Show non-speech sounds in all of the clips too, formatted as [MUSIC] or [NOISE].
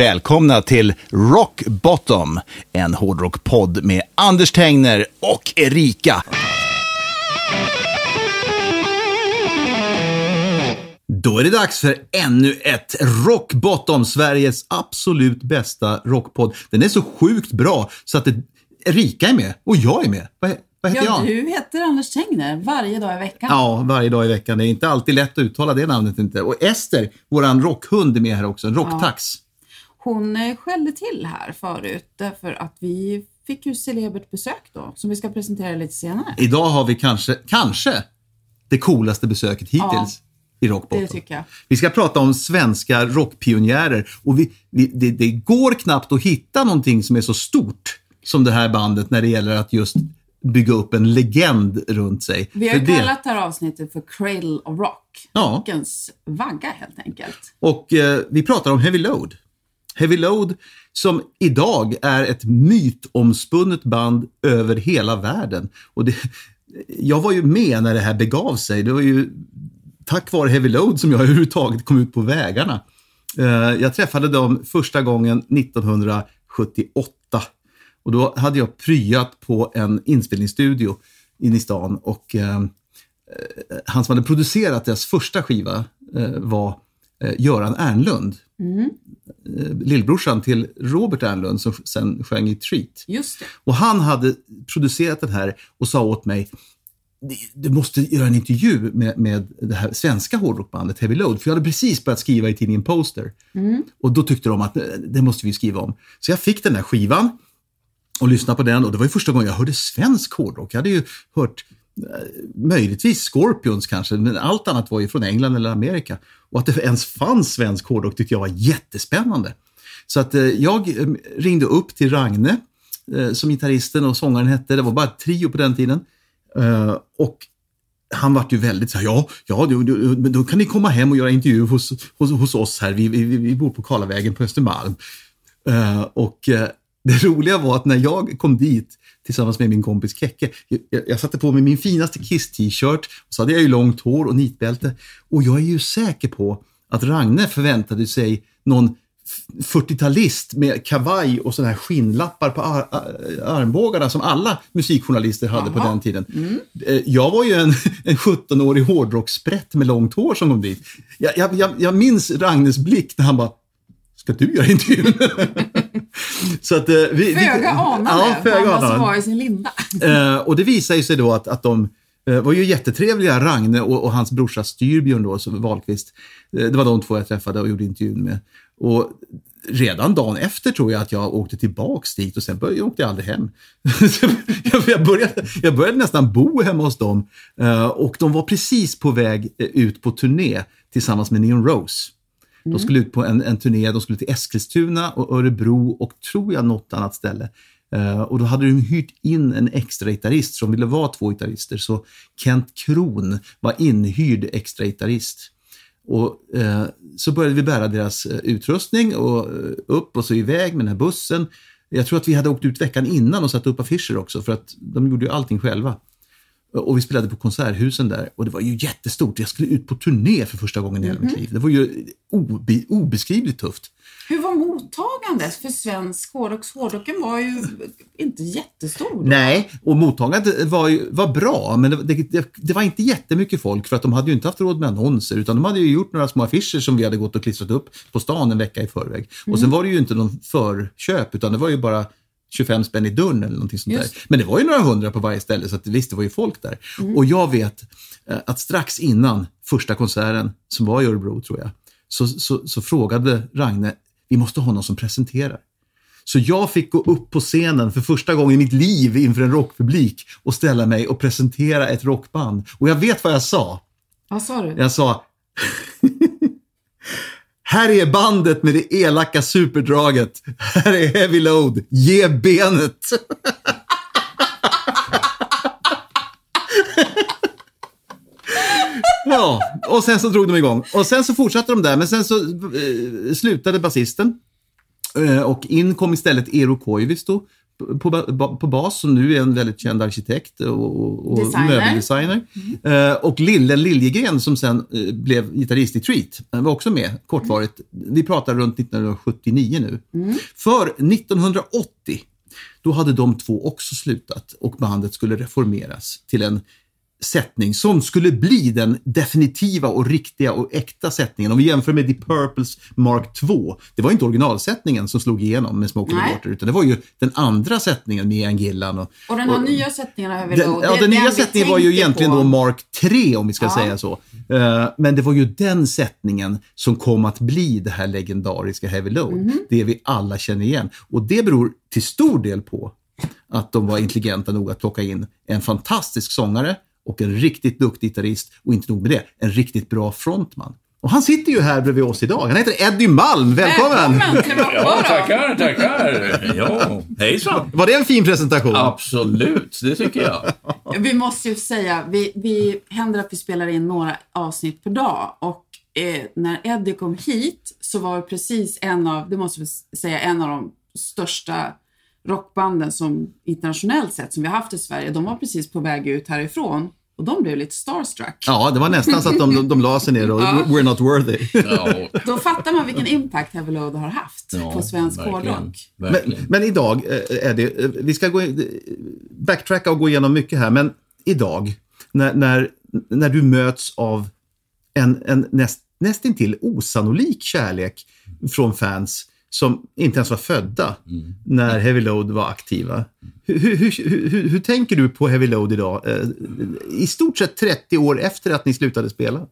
Välkomna till Rock Bottom, en hårdrockpodd med Anders Tengner och Erika. Då är det dags för ännu ett Rock Bottom, Sveriges absolut bästa rockpodd. Den är så sjukt bra så att det, Erika är med och jag är med. Vad, vad heter Ja, jag? du heter Anders Tengner varje dag i veckan. Ja, varje dag i veckan. Det är inte alltid lätt att uttala det namnet inte. Och Ester, våran rockhund, är med här också. En rocktax. Hon eh, skällde till här förut därför att vi fick ju celebert besök då, som vi ska presentera lite senare. Idag har vi kanske, kanske det coolaste besöket hittills i Rockbottom. Det tycker jag. Vi ska prata om svenska rockpionjärer och vi, vi, det, det går knappt att hitta någonting som är så stort som det här bandet när det gäller att just bygga upp en legend runt sig. Vi har det- kallat det här avsnittet för Cradle of Rock. Ja. Rockens vagga helt enkelt. Och eh, vi pratar om Heavy Load. Heavy Load som idag är ett mytomspunnet band över hela världen. Och det, jag var ju med när det här begav sig. Det var ju tack vare Heavy Load som jag [LAUGHS] överhuvudtaget kom ut på vägarna. Eh, jag träffade dem första gången 1978. Och då hade jag pryat på en inspelningsstudio inne i stan. Och eh, eh, han som hade producerat deras första skiva eh, var Göran Ernlund. Eh, lillbrorsan till Robert Ernlund som sen sjöng i Treat. Just det. Och han hade producerat den här och sa åt mig du måste göra en intervju med, med det här svenska hårdrockbandet Heavy Load. För jag hade precis börjat skriva i tidningen Poster. Och då tyckte de att eh, det måste vi skriva om. Så jag fick den här skivan och lyssnade på den och det var ju första gången jag hörde svensk hårdrock. Jag hade ju hört eh, Eh, möjligtvis Scorpions kanske, men allt annat var ju från England eller Amerika. Och att det ens fanns svensk hårdrock tyckte jag var jättespännande. Så att eh, jag mm, ringde upp till Ragne, eh, som gitarristen och sångaren hette. Det var bara ett trio på den tiden. Och han vart ju väldigt så här, ja, ja då, då, då kan ni komma hem och göra intervju hos, hos, hos oss här. Vi, vi, vi bor på Karlavägen på Östermalm. Och det roliga var att när jag kom dit tillsammans med min kompis Kekke, jag, jag satte på mig min finaste Kiss-t-shirt, och så hade jag ju långt hår och nitbälte. Och jag är ju säker på att Ragne förväntade sig någon f- 40-talist med kavaj och sådana här skinnlappar på ar ar armbågarna som alla musikjournalister hade på Jaha. den tiden. Eh, Jag var ju en, [LAUGHS] en 17-årig hårdrockssprätt med långt hår som kom dit. Jag, jag, jag, jag minns Ragnes blick när han bara Ska du göra intervjun? [LAUGHS] Så att, eh, vi, Föga anande Ja, föga vad som var i sin linda. Eh, och det visar ju sig då att, att de eh, var ju jättetrevliga, Ragne och, och hans brorsa Styrbjörn då, som Wahlqvist. Eh, det var de två jag träffade och gjorde intervjun med. Och redan dagen efter tror jag att jag åkte tillbaks dit och sen började, jag åkte jag aldrig hem. [LAUGHS] jag, började, jag började nästan bo hemma hos dem och de var precis på väg ut på turné tillsammans med Neon Rose. De skulle ut på en, en turné, de skulle till Eskilstuna och Örebro och tror jag något annat ställe. Eh, och då hade de hyrt in en extra gitarrist som ville vara två gitarrister. Så Kent Kron var inhyrd extra gitarrist. Och, eh, så började vi bära deras eh, utrustning och, upp och så iväg med den här bussen. Jag tror att vi hade åkt ut veckan innan och satt upp affischer också för att de gjorde ju allting själva. Och vi spelade på Konserthusen där och det var ju jättestort. Jag skulle ut på turné för första gången i hela mitt liv. Det var ju obe, obeskrivligt tufft. Hur var mottagandet? För svensk hårdrock, hårdrocken var ju inte jättestor. då. Nej, och mottagandet var, ju, var bra, men det, det, det var inte jättemycket folk för att de hade ju inte haft råd med annonser utan de hade ju gjort några små affischer som vi hade gått och klistrat upp på stan en vecka i förväg. Och sen var det ju inte någon förköp utan det var ju bara 25 spänn i dörren eller någonting sånt Just. där. Men det var ju några hundra på varje ställe så att visst, det var ju folk där. Och jag vet eh, att strax innan första konserten, som var i Örebro tror jag, så, så, så frågade Ragne, vi måste ha någon som presenterar. Så jag fick gå upp på scenen för första gången i mitt liv inför en rockpublik och ställa mig och presentera ett rockband. Och jag vet vad jag sa. Vad sa du? Jag sa här är bandet med det elaka superdraget. Här är Heavy Load. Ge benet. [LAUGHS] ja, och sen så drog de igång. Och sen så fortsatte de där, men sen så eh, slutade basisten. Eh, och in kom istället Eero Koivisto på, på, bas, som nu är en väldigt känd arkitekt och, och Designer. möbeldesigner. Eh, och Lille Liljegren som sen eh, blev gitarrist i Treat, han var också med kortvarigt. Vi pratar runt 1979 nu. För 1980, då hade de två också slutat och bandet skulle reformeras till en sättning som skulle bli den definitiva och riktiga och äkta sättningen. Om vi jämför med Deep Purples Mark 2. Det var inte originalsättningen som slog igenom med the Nej. Water utan det var ju den andra sättningen med Ian Gillan. Och, Och den här nya sättningen har vi den, då. ja, det- den nya sättningen var ju egentligen på. då Mark 3 om vi ska Ja. säga så. Eh, men det var ju den sättningen som kom att bli det här legendariska Heavy Load. Mhm. Det vi alla känner igen. Och det beror till stor del på att de var intelligenta nog att plocka in en fantastisk sångare och en riktigt duktig gitarrist och inte nog med det, en riktigt bra frontman. Och han sitter ju här bredvid oss idag. Han heter Eddie Malm. Välkommen! Välkommen till Ja, tackar, tackar. Ja, hejsan. Var det en fin presentation? Absolut, det tycker jag. [LAUGHS] Vi måste ju säga, vi, vi händer att vi spelar in några avsnitt per dag och eh, när Eddie kom hit så var det precis en av, det måste vi säga, en av de största rockbanden som internationellt sett som vi har haft i Sverige. De var precis på väg ut härifrån och de blev lite starstruck. Ja, det var nästan så att de, de, de la sig ner och [LAUGHS] we're not worthy. Ja, Då fattar man vilken impact Heavy Load har haft ja, på svensk hårdrock. Men, men idag, eh, Eddie, eh, vi ska gå, backtracka och gå igenom mycket här, men idag, när, när, när du möts av en, en näst, nästintill osannolik kärlek från fans som inte ens var födda när Heavy Load var aktiva. Hur, hur, hur, hur, tänker du på Heavy Load idag? Eh, I stort sett 30 år efter att ni slutade spela.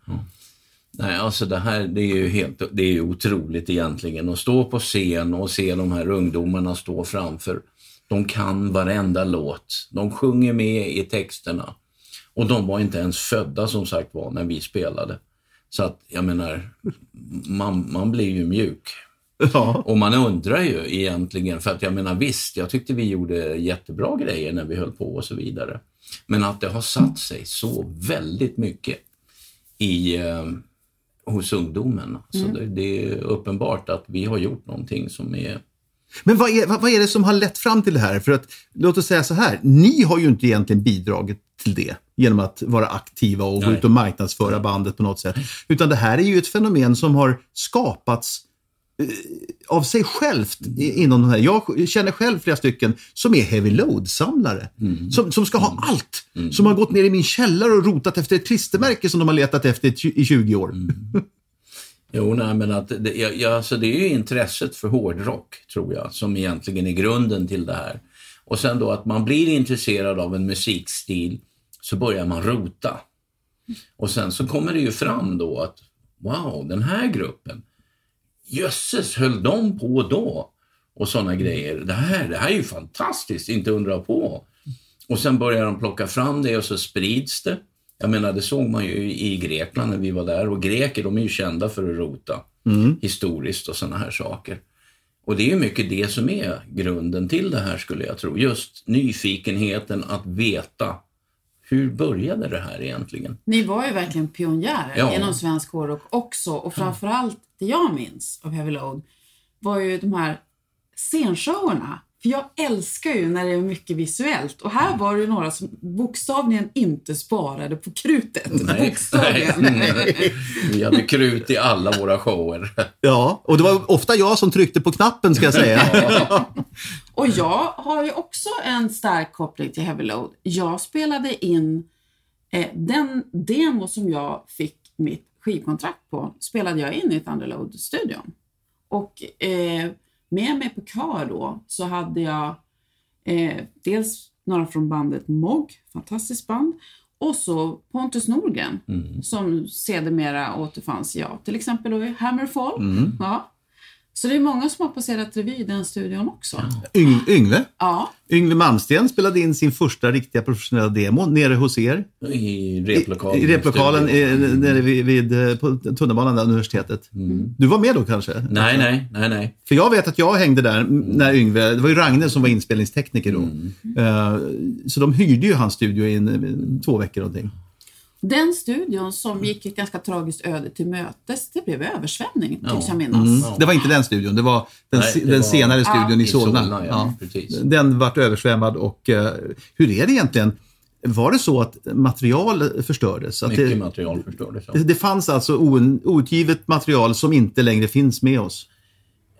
Nej, alltså det här det är ju helt, det är ju otroligt egentligen att stå på scen och se de här ungdomarna stå framför. De kan varenda låt. De sjunger med i texterna. Och de var inte ens födda som sagt var när vi spelade. Så att jag menar, man, man blir ju mjuk. [LAUGHS] Ja. Och man undrar ju egentligen, för att jag menar visst, jag tyckte vi gjorde jättebra grejer när vi höll på och så vidare. Men att det har satt sig så väldigt mycket i, eh, hos ungdomen. Så det, det är uppenbart att vi har gjort någonting som är Men vad är, vad, är det som har lett fram till det här? För att, låt oss säga så här, ni har ju inte egentligen bidragit till det genom att vara aktiva och gå Nej. ut och marknadsföra bandet på något sätt. Utan det här är ju ett fenomen som har skapats av sig självt inom den här. Jag känner själv flera stycken som är heavy load-samlare. Som, som ska ha allt. Som har gått ner i min källare och rotat efter ett klistermärke som de har letat efter i tju- i 20 år. Jo, nej, men att det, ja, ja, alltså det är ju intresset för hårdrock, tror jag, som egentligen är grunden till det här. Och sen då att man blir intresserad av en musikstil, så börjar man rota. Och sen så kommer det ju fram då att, wow, den här gruppen, jösses, höll de på då? Och sådana grejer. Det här, det här är ju fantastiskt, inte undra på. Och sen börjar de plocka fram det och så sprids det. Jag menar, det såg man ju i Grekland när vi var där. Och greker, de är ju kända för att rota historiskt och sådana här saker. Och det är mycket det som är grunden till det här skulle jag tro. Just nyfikenheten att veta hur började det här egentligen? Ni var ju verkligen pionjärer Ja. inom svensk hårdrock också och framförallt det jag minns av Heavy Load var ju de här scenshowerna. För jag älskar ju när det är mycket visuellt. Och här var det ju några som bokstavligen inte sparade på krutet. Nej, [LAUGHS] bokstavligen. nej. Vi hade krut i alla våra shower. Ja, och det var ofta jag som tryckte på knappen ska jag säga. [LAUGHS] Och jag har ju också en stark koppling till Heavy Load. Jag spelade in eh, den demo som jag fick mitt skivkontrakt på, spelade jag in i Thunderload-studion. Och eh, med mig på kör då så hade jag eh, dels några från bandet Mog, fantastiskt band, och så Pontus Norgren som sedermera återfanns, ja, till exempel då i Hammerfall. Ja. Så det är många som har passerat revy i den studion också. Yng, Yngve. Ja, Yngve Malmsten spelade in sin första riktiga professionella demo nere hos er. I replokalen. I replokalen studion. i, nere vid, vid, eh, på tunnelbanan där, universitetet. Du var med då kanske? Nej, nej, nej, nej. För jag vet att jag hängde där när Yngve, det var ju Ragne som var inspelningstekniker då. Eh, så de hyrde ju hans studio i en, två veckor någonting. Den studion som gick ett ganska tragiskt öde till mötes, det blev översvämning Ja. tycks jag minnas. Det var inte den studion, det var den, Nej, det den var- senare studion i i Solna. Solna, ja. Den vart översvämmad och eh, hur är det egentligen? Var det så att material förstördes? Att Mycket det, material förstördes. ja. det, det fanns alltså outgivet material som inte längre finns med oss?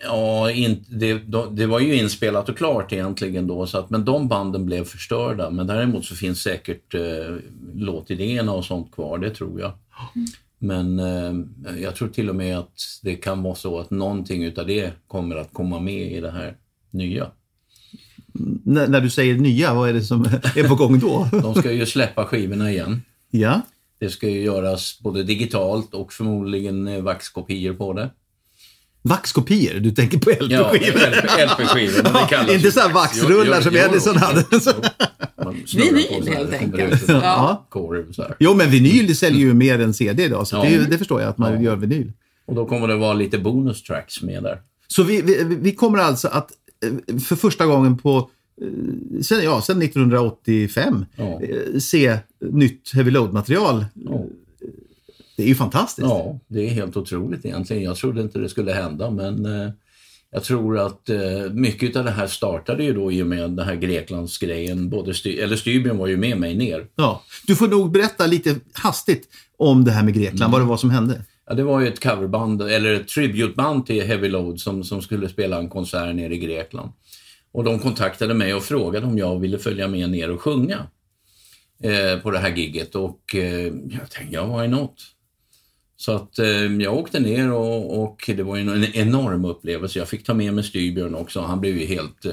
Ja, inte, det, det var ju inspelat och klart egentligen då, så att, men de banden blev förstörda. Men däremot så finns säkert eh, låtidéerna och sånt kvar, det tror jag. Men eh, jag tror till och med att det kan vara så att någonting utav det kommer att komma med i det här nya. N- när du säger nya, vad är det som är på gång då? [LAUGHS] De ska ju släppa skivorna igen. ja. Det ska ju göras både digitalt och förmodligen eh, vaxkopior på det. Vaxkopior, du tänker på LP-skivor? LP-skivor. men det kallas inte ju så här vax. vaxrullar Jo, som jo, Edison hade. Vinyl, på så här, helt enkelt. ut en Ja. korv så här. Jo, men vinyl säljer ju mer än CD idag, så Ja. det, det förstår jag att man Ja. gör vinyl. Och då kommer det vara lite bonus tracks med där. Så vi, vi, vi kommer alltså att eh, för första gången på eh, sen, ja, sen 1985 Ja. eh, se nytt Heavy Load-material. Det är ju fantastiskt. ja, det är helt otroligt egentligen. Jag trodde inte det skulle hända men eh, jag tror att eh, mycket av det här startade ju då i och med den här Greklandsgrejen. Både Sty- eller Stybjörn var ju med mig ner. Ja. Du får nog berätta lite hastigt om det här med Grekland, Mm. vad det var som hände. Ja, det var ju ett coverband, eller ett tributeband till Heavy Load som, som skulle spela en konsert nere i Grekland. Och de kontaktade mig och frågade om jag ville följa med ner och sjunga eh, på det här gigget och eh, jag tänkte, ja why not? Så att eh, jag åkte ner och, och det var en enorm upplevelse. Jag fick ta med mig Styrbjörn också. Han blev ju helt eh,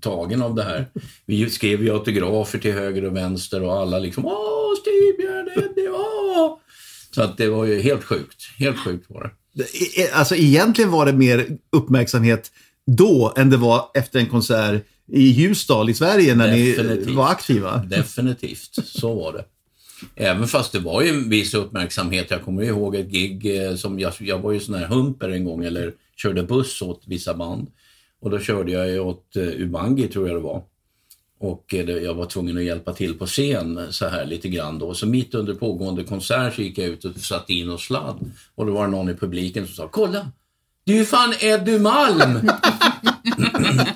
tagen av det här. Vi skrev ju autografer till höger och vänster och alla liksom Åh, Styrbjörn, Eddie, åh! Så att det var ju helt sjukt. Helt sjukt var det. Det- Alltså egentligen var det mer uppmärksamhet då än det var efter en konsert i Ljusdal i Sverige när ni Definitivt. var aktiva. Definitivt, så var det. Även fast det var ju en viss uppmärksamhet. Jag kommer ihåg ett gig eh, som jag, jag var ju sån här humper en gång eller körde buss åt vissa band. Och då körde jag ju åt eh, Ubangi tror jag det var. Och eh, jag var tvungen att hjälpa till på scen så här lite grann då. Så mitt under pågående konsert så gick jag ut och satte in och sladd. Och då var det någon i publiken som sa Kolla! Det är ju fan Eddie Malm!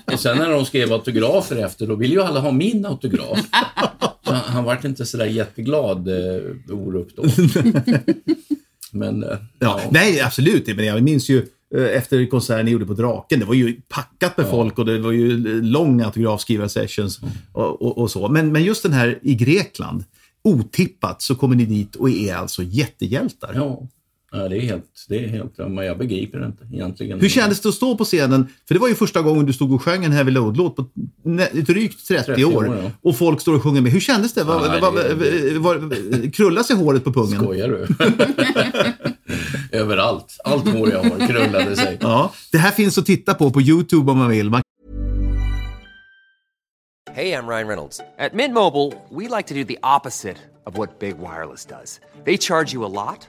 [LAUGHS] och sen när de skrev autografer efter, då ville ju alla ha min autograf. [LAUGHS] Så han, han vart inte sådär jätteglad, eh, Orup då. [LAUGHS] Men, eh, Ja, Nej, absolut. Men jag minns ju eh, efter konserten ni gjorde på Draken, det var ju packat med folk och det var ju långa autografskrivarsessions och, och, och så. Men, men just den här i Grekland, otippat så kommer ni dit och är alltså jättehjältar. ja, ja, det är helt, det är helt, men jag begriper det inte egentligen. Hur kändes det att stå på scenen? För det var ju första gången du stod och sjöng en Heavy Load-låt på drygt 30, 30 år. år, ja. Och folk står och sjunger med. Hur kändes det? Var, Nej, var, det- var, var, krullas i håret på pungen? Skojar du? [LAUGHS] Överallt. Allt hår jag har krullade sig. Ja, det här finns att titta på på YouTube om man vill. Man Hey, I'm Ryan Reynolds. At Mint Mobile, we like to do the opposite of what Big Wireless does. They charge you a lot,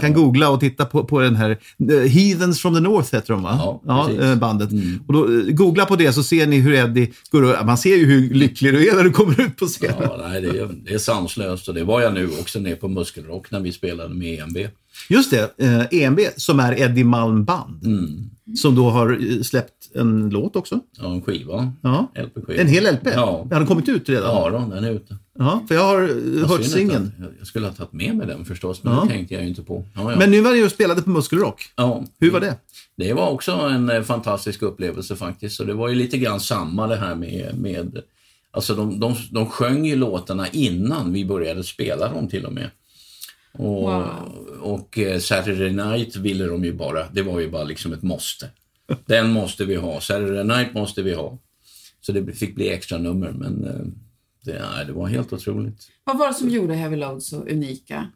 kan googla och titta på, på den här eh, Heathens from the North heter de va? Ja, precis. eh, bandet. Och då, eh, googla på det så ser ni hur Eddie går och, Man ser ju hur lycklig du är när du kommer ut på scenen. Ja, nej, det, är, det är sanslöst och det var jag nu också ner på Muskelrock när vi spelade med EMB. Just det, eh, EMB som är Eddie Malm band. Mm. Som då har eh, släppt en låt också. Ja, en skiva. Ja. LP-skiva. En hel LP? Ja. Den har kommit ut redan? Ja, då, den är ute. Ja, för jag har eh, Vad hört singeln. Jag, jag skulle ha tagit med mig den förstås, men Ja. det tänkte jag ju inte på. Ja, ja. Men nu var ni och spelade på Muskelrock. ja. Hur var det? Det var också en eh, fantastisk upplevelse faktiskt. Så det var ju lite grann samma det här med... med alltså de, de, de sjöng ju låtarna innan vi började spela dem till och med. Och, Wow. och eh, Saturday Night ville de ju bara, det var ju bara liksom ett måste. Den måste vi ha, Saturday Night måste vi ha. Så det fick bli extra nummer men eh, det, det var helt otroligt. Vad var det som gjorde Heavy Load så unika?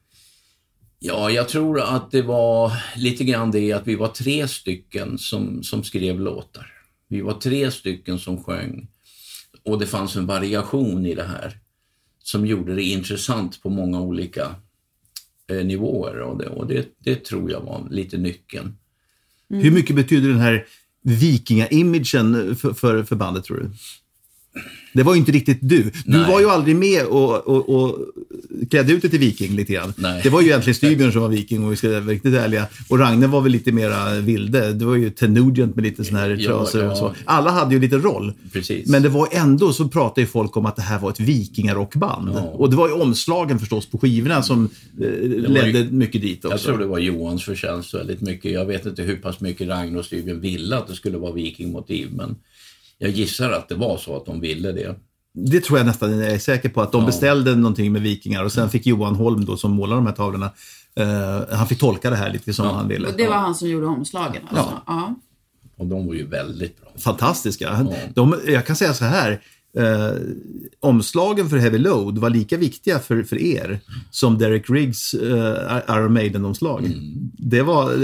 Ja, jag tror att det var lite grann det att vi var tre stycken som, som skrev låtar. Vi var tre stycken som sjöng och det fanns en variation i det här som gjorde det intressant på många olika nivåer och, det, och det, det tror jag var lite nyckeln. Hur mycket betyder den här vikinga-imagen för, för, för bandet tror du? Det var ju inte riktigt du. Du Nej. var ju aldrig med och, och, och klädde ut dig till viking lite grann. Nej. Det var ju egentligen Styrbjörn som var viking om vi ska vara riktigt ärliga. Och Ragne var väl lite mera vilde. Det var ju Ted Nugent med lite såna här trasor ja. och så. Alla hade ju lite roll. Precis. Men det var ändå så pratade ju folk om att det här var ett vikingarockband. Ja. Och det var ju omslagen förstås på skivorna som eh, ledde mycket dit också. Jag tror det var Johans förtjänst väldigt mycket. Jag vet inte hur pass mycket Ragnar och Styrbjörn ville att det skulle vara vikingmotiv, men jag gissar att det var så att de ville det. Det tror jag nästan jag är säker på. Att de Ja. beställde någonting med vikingar och sen fick Johan Holm då som målar de här tavlorna. eh, han fick tolka det här lite som han ville. Och det var han som gjorde omslagen alltså? Ja. Och de var ju väldigt bra. Fantastiska. De, jag kan säga så här. Eh, omslagen för Heavy Load var lika viktiga för, för er som Derek Riggs eh, Iron Maiden-omslag. Det, var, eh,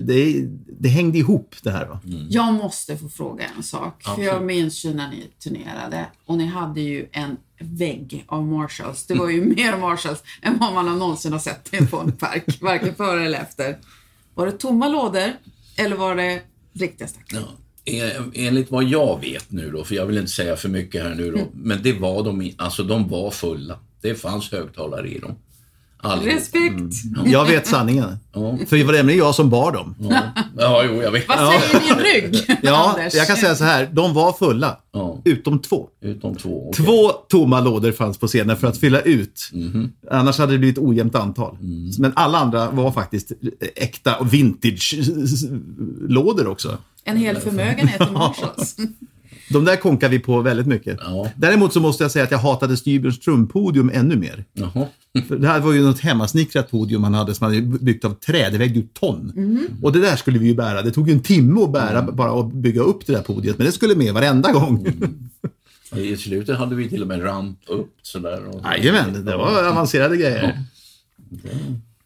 det, det hängde ihop det här. Va? Jag måste få fråga en sak. För jag Absolut. minns ju när ni turnerade och ni hade ju en vägg av Marshalls. Det var ju [LAUGHS] mer Marshalls än vad man har någonsin har sett i på en park. Varken före eller efter. Var det tomma lådor eller var det riktiga stackare? Ja. En- Enligt vad jag vet nu då, för jag vill inte säga för mycket här nu då, men det var de, alltså de var fulla. Det fanns högtalare i dem. Allihop. Respekt! Jag vet sanningen. Ja. För det var nämligen jag som bar dem. Ja. ja, jo, jag vet. Vad säger din rygg, [LAUGHS] Ja, Anders? jag kan säga så här. De var fulla. Ja. Utom två. Utom två. okej. Två tomma lådor fanns på scenen för att fylla ut. Mhm. Annars hade det blivit ett ojämnt antal. Mm. Men alla andra var faktiskt äkta och vintage-lådor också. En hel förmögenhet i [LAUGHS] Marshalls. De där konkar vi på väldigt mycket. Ja. Däremot så måste jag säga att jag hatade Styrbjörns trumpodium ännu mer. Jaha. För det här var ju något hemmasnickrat podium han hade som han hade byggt av trä. Det vägde ju ton. Mm. Och det där skulle vi ju bära. Det tog ju en timme att bära Mm. bara att bygga upp det där podiet. Men det skulle med varenda gång. I slutet hade vi till och med ramp upp sådär. och- Jajamän, det var avancerade grejer.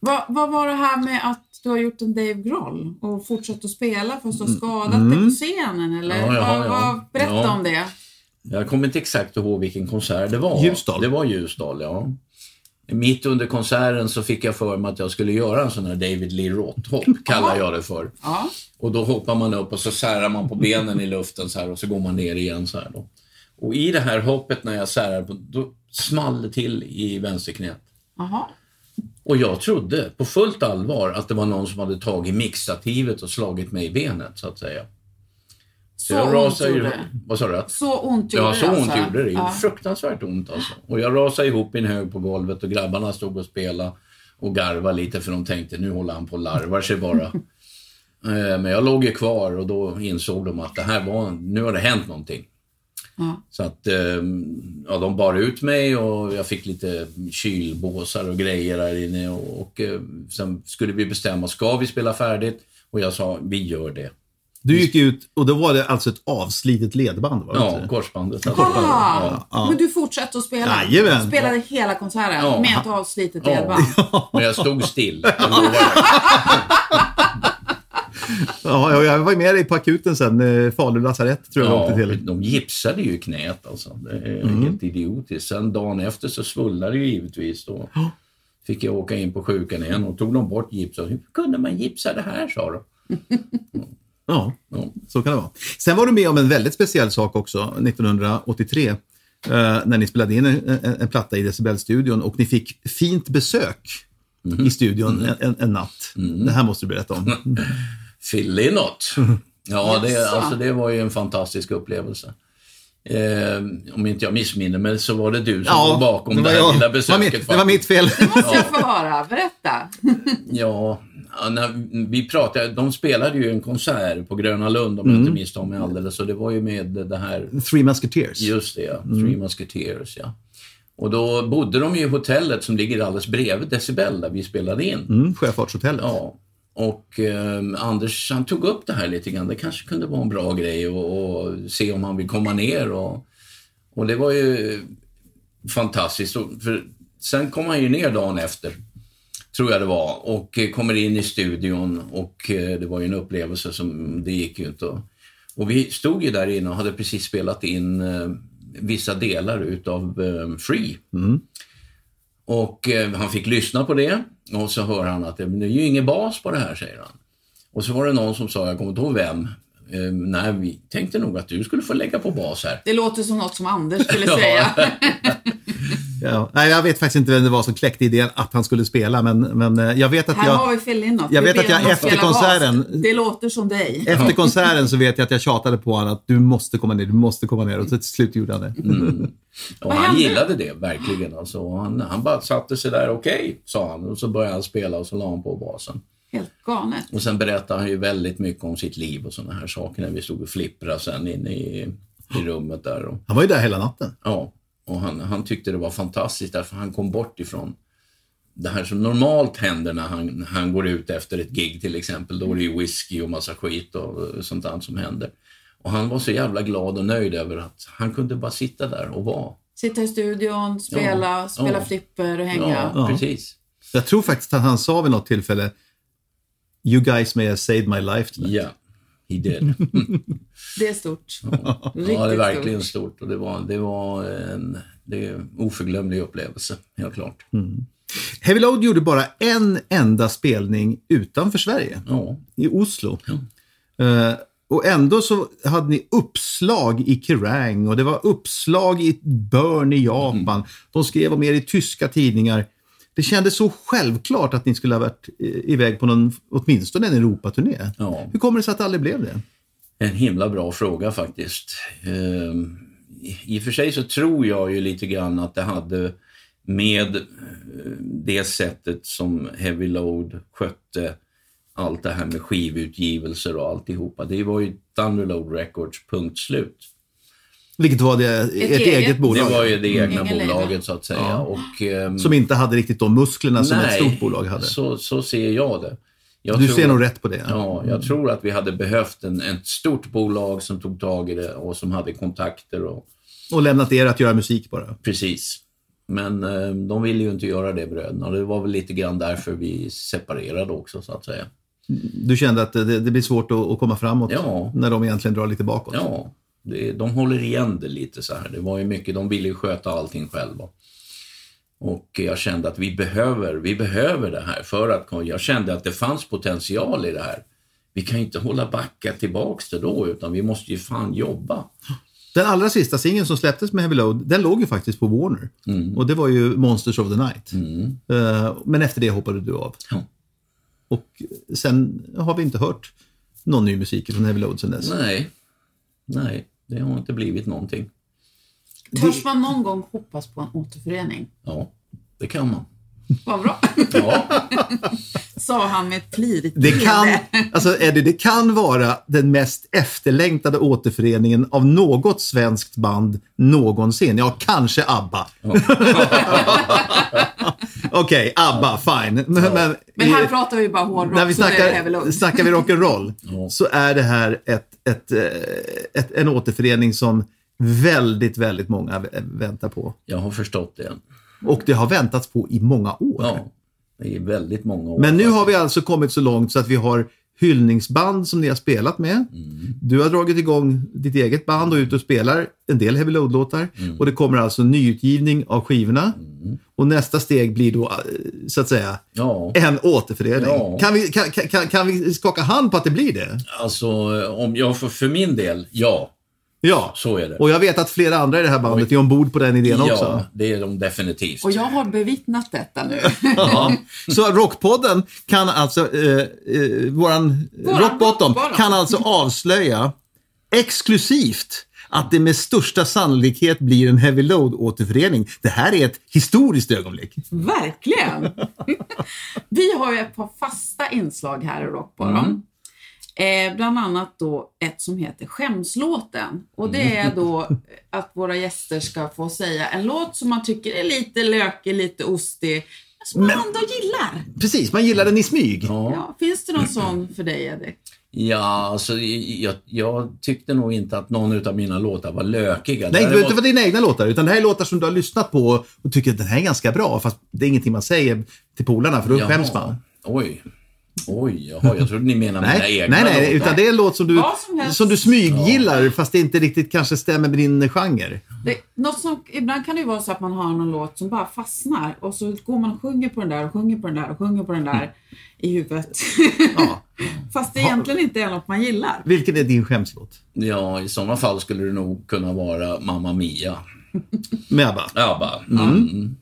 vad, vad var det här med att du har gjort en Dave Grohl och fortsatt att spela fast du har skadat dig på scenen? Eller? Mm. Ja, jaha, vad, ja. vad, berätta Ja. om det. Jag kommer inte exakt ihåg vilken konsert det var. Ljusdal. Det var Ljusdal, ja. Mitt under konserten så fick jag för mig att jag skulle göra en sån här David Lee Roth-hopp, kallar jag det för. Ja. Och då hoppar man upp och så särar man på benen i luften så här och så går man ner igen så här då. Och i det här hoppet när jag särar då small det till i vänsterknät. Jaha. Och jag trodde på fullt allvar att det var någon som hade tagit mixstativet och slagit mig i benet så att säga. Så jag ont rasade ju... gjorde det. Vad sa du? Så ont gjorde Ja, det så ont alltså. gjorde det. Ja. Fruktansvärt ont alltså. Och jag rasade ihop i en hög på golvet och grabbarna stod och spelade och garvade lite för de tänkte nu håller han på och larvar sig bara. [LAUGHS] Eh, Men jag låg ju kvar och då insåg de att det här var, nu har det hänt någonting. Ja. Så att eh, ja, de bar ut mig och jag fick lite kylbåsar och grejer där inne och, och eh, sen skulle vi bestämma, ska vi spela färdigt? Och jag sa, vi gör det. Du gick ut och då var det alltså ett avslitet ledband? Var det Ja, inte? korsbandet. Ah, Ja. Men du fortsatte att spela? Jajamän. Spelade hela konserten Ja. med ett avslitet Ja. ledband? Men jag stod still. [LAUGHS] Ja, ja, jag var med dig på akuten sen, eh, Falu lasarett tror jag vi åkte Ja, till. de gipsade ju knät alltså. Det är Mm. helt idiotiskt. Sen dagen efter så svullnade det ju givetvis. Då fick jag åka in på sjukan igen och tog de bort gipset. Hur kunde man gipsa det här, sa de. [LAUGHS] Ja, Ja. så kan det vara. Sen var du med om en väldigt speciell sak också 1983. eh, när ni spelade in en, en, en platta i Decibel-studion och ni fick fint besök Mhm. i studion en, en, en natt. Det här måste du berätta om. [LAUGHS] Fyll in något. Ja, det, alltså, det var ju en fantastisk upplevelse. Eh, om inte jag missminner mig så var det du som låg bakom det, var här jag. lilla det, var besöket. mitt, det var mitt fel. måste jag få höra. Berätta. [LAUGHS] Ja, ja, när vi pratade, de spelade ju en konsert på Gröna Lund om jag Mm. inte misstar mig alldeles. Så det var ju med det här, Three Musketeers. just det ja, Mm. Three Musketeers ja. Och då bodde de ju i hotellet som ligger alldeles bredvid Decibel där vi spelade in. Mm, Sjöfartshotellet. Ja, och eh, Anders han tog upp det här lite grann. Det kanske kunde vara en bra grej och, och se om han vill komma ner. Och, och det var ju fantastiskt. Och För sen kom han ju ner dagen efter, tror jag det var, och kommer in i studion och eh, det var ju en upplevelse som det gick ju inte. att- Och vi stod ju där inne och hade precis spelat in eh, vissa delar utav eh, Free. Mm. Och eh, han fick lyssna på det och så hör han att det är ju ingen bas på det här, säger han. Och så var det någon som sa, jag kommer inte ihåg vem, eh, nej vi tänkte nog att du skulle få lägga på bas här. Det låter som något som Anders skulle [LAUGHS] säga. [LAUGHS] Ja. Nej, jag vet faktiskt inte vem det var som kläckte idén att han skulle spela, men, men eh, jag vet att Här har jag... vi fill in något. Jag Vi vet att jag efter konserten- Det låter som dig. [LAUGHS] Efter konserten så vet jag att jag tjatade på honom att du måste komma ner, du måste komma ner. Och så till slut gjorde han det. Och Vad han hände? gillade det verkligen. Alltså. Och Han, han bara satte sig där, okej, sa han. Och så började han spela och så la han på basen. Helt galet. Och sen berättade han ju väldigt mycket om sitt liv och sådana här saker när vi stod och flipprade sen inne i, i rummet där. Och, Han var ju där hela natten. Ja, och han, han tyckte det var fantastiskt därför han kom bort ifrån det här som normalt händer när han, han går ut efter ett gig till exempel. Då är det ju whisky och massa skit och sånt där som händer. Och han var så jävla glad och nöjd över att han kunde bara sitta där och vara. Sitta i studion, spela, Ja. spela Ja. flipper och hänga. Ja, Ja. precis. Jag tror faktiskt att han sa vid något tillfälle You guys may have saved my life tonight. Ja, he did. [LAUGHS] Det är stort. Ja, det Riktigt är verkligen stort. stort och det var, det var en det är en oförglömlig upplevelse, helt klart. Heavy Load gjorde bara en enda spelning utanför Sverige, Ja, i Oslo. Eh, och ändå så hade ni uppslag i Kerrang och det var uppslag i Bern i Japan. De skrev om er i tyska tidningar. Det kändes så självklart att ni skulle ha varit iväg på någon, åtminstone en Europaturné. Ja. Hur kommer det sig att det aldrig blev det? En himla bra fråga faktiskt. Ehm, I och för sig så tror jag ju lite grann att det hade med eh, det sättet som Heavy Load skötte allt det här med skivutgivelser och alltihopa. Det var ju Thunderload Records, punkt slut. Vilket var det, ett, eget, eget- bolag. Det var ju det egna label. bolaget så att säga. Ja. Och, ehm, Som inte hade riktigt de musklerna som ett stort bolag hade. Så, så ser jag det. Jag du tror- ser nog rätt på det. Ja, jag tror att vi hade behövt en, ett stort bolag som tog tag i det och som hade kontakter och Och lämnat er att göra musik bara. precis. Men eh, de ville ju inte göra det bröderna och det var väl lite grann därför vi separerade också så att säga. Du kände att det, det blir svårt att, att komma framåt Ja. när de egentligen drar lite bakåt. Ja, det, de håller igen det lite så här. Det var ju mycket, de ville ju sköta allting själva. Och jag kände att vi behöver, vi behöver det här för att, jag kände att det fanns potential i det här. Vi kan ju inte hålla backa tillbaks det då, utan vi måste ju fan jobba. Den allra sista singeln som släpptes med Heavy Load, den låg ju faktiskt på Warner. Och det var ju Monsters of the Night. Eh, men efter det hoppade du av. Ja. Och sen har vi inte hört någon ny musik från Heavy Load sen dess. Nej, nej, det har inte blivit någonting. Törs man någon gång hoppas på en återförening? Ja, det kan man. Vad bra. Ja, [LAUGHS] Sa han med ett plirigt Det kan, alltså Eddie, det kan vara den mest efterlängtade återföreningen av något svenskt band någonsin. Ja, kanske ABBA. [LAUGHS] Okej, ABBA, fine. Men, men, Men här pratar vi bara hårdrock, när vi snackar, snackar vi rock'n'roll Ja. så är det här ett, ett, eh, ett, en återförening som väldigt, väldigt många vä- väntar på. jag har förstått det. Och det har väntats på i många år. Ja, är väldigt många år. Men nu har vi alltså kommit så långt så att vi har hyllningsband som ni har spelat med. Du har dragit igång ditt eget band och är ute och spelar en del Heavy Load-låtar. Och det kommer alltså nyutgivning av skivorna. Och nästa steg blir då, eh, så att säga, Ja. en återförening. Ja. Kan, vi, kan, kan, kan vi skaka hand på att det blir det? Alltså, om jag får för min del, ja. Ja. Så är det. Och jag vet att flera andra i det här bandet är ombord på den idén ja, också. det är de definitivt. Och jag har bevittnat detta nu. [LAUGHS] Ja. Så Rockpodden kan alltså, eh, eh, våran Våran Rock Bottom Rock kan alltså avslöja exklusivt att det med största sannolikhet blir en Heavy Load-återförening. Det här är ett historiskt ögonblick. Verkligen! [LAUGHS] Vi har ju ett par fasta inslag här i Rockbottom. Eh, bland annat då ett som heter Skämslåten. Och det är då [LAUGHS] att våra gäster ska få säga en låt som man tycker är lite lökig, lite ostig, men som man ändå gillar. Precis, man gillar den i smyg. Ja. Ja, finns det någon sån för dig, Eddie? Ja, alltså, jag, jag tyckte nog inte att någon av mina låtar var lökiga. Nej, Däremot- inte för dina egna låtar, utan det här är låtar som du har lyssnat på och tycker att den här är ganska bra, fast det är ingenting man säger till polarna, för då Jaha. skäms man. Oj. Oj, jaha, jag trodde ni menade mina Nej, egna nej, nej, låtar. utan det är en låt som du, Vad som helst. som du smyggillar, fast det inte riktigt kanske stämmer med din genre. Det, något som, ibland kan det ju vara så att man har någon låt som bara fastnar och så går man och sjunger på den där och sjunger på den där och sjunger på den där i huvudet. Ja. [LAUGHS] Fast det egentligen inte är något man gillar. Vilken är din skämslåt? Ja, i sådana fall skulle det nog kunna vara Mamma Mia. Med ABBA? ABBA. Mm.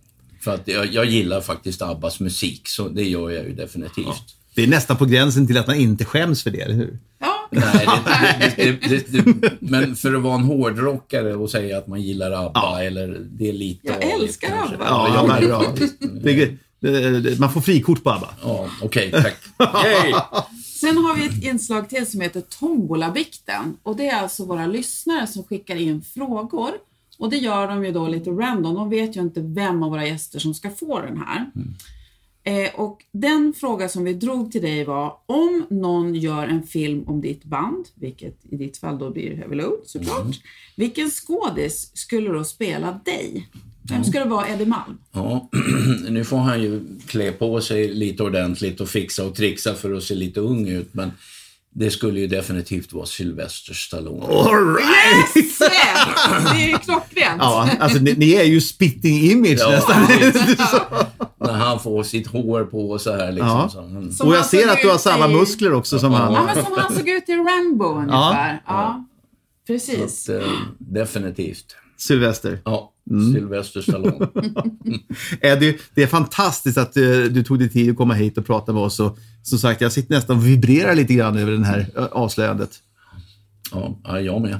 För att jag, jag gillar faktiskt Abbas musik, så det gör jag ju definitivt. Det är nästan på gränsen till att man inte skäms för det, eller hur? Ja, Nej, det, det, det, det, det, men för att vara en hårdrockare och säga att man gillar ABBA, eller det är lite Jag avigt älskar kanske. ABBA. Ja, jag men vet bra. faktiskt. Det, det, det, man får frikort på ABBA. Ja, okej, tack. Yay! Sen har vi ett inslag till som heter Tombolabikten. Och det är alltså våra lyssnare som skickar in frågor. Och det gör de ju då lite random. De vet ju inte vem av våra gäster som ska få den här. Eh, och den fråga som vi drog till dig var om någon gör en film om ditt band, vilket i ditt fall då blir Heavy Load såklart. Vilken skådis skulle då spela dig? Vem ska det vara Eddie Malm? Ja, [CLEARS THROAT] nu får han ju klä på sig lite ordentligt och fixa och trixa för att se lite ung ut, men det skulle ju definitivt vara Sylvester Stallone. All right! Yes! Det är ju klockrent. Ja, alltså ni, ni är ju spitting image Ja, nästan. [LAUGHS] När han får sitt hår på så här liksom. Ja. Så, mm. Som Och jag ser att du har samma i- muskler också som Ja. Ja, han. men som han såg ut i Rambo ungefär. Ja, precis. Så att, eh, definitivt. Sylvester. Ja, Mm. Sylvester Stallone. [LAUGHS] Eddie, det är fantastiskt att eh, du tog dig tid att komma hit och prata med oss. Och, som sagt, jag sitter nästan och vibrerar lite grann över det här eh, avslöjandet. Ja, ja, jag med.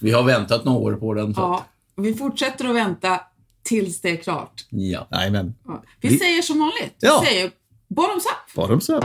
Vi har väntat några år på den. Så. Ja, vi fortsätter att vänta tills det är klart. Ja. Ja. Vi, Vi- säger som vanligt. Vi Ja. säger bottoms up. Bottoms up.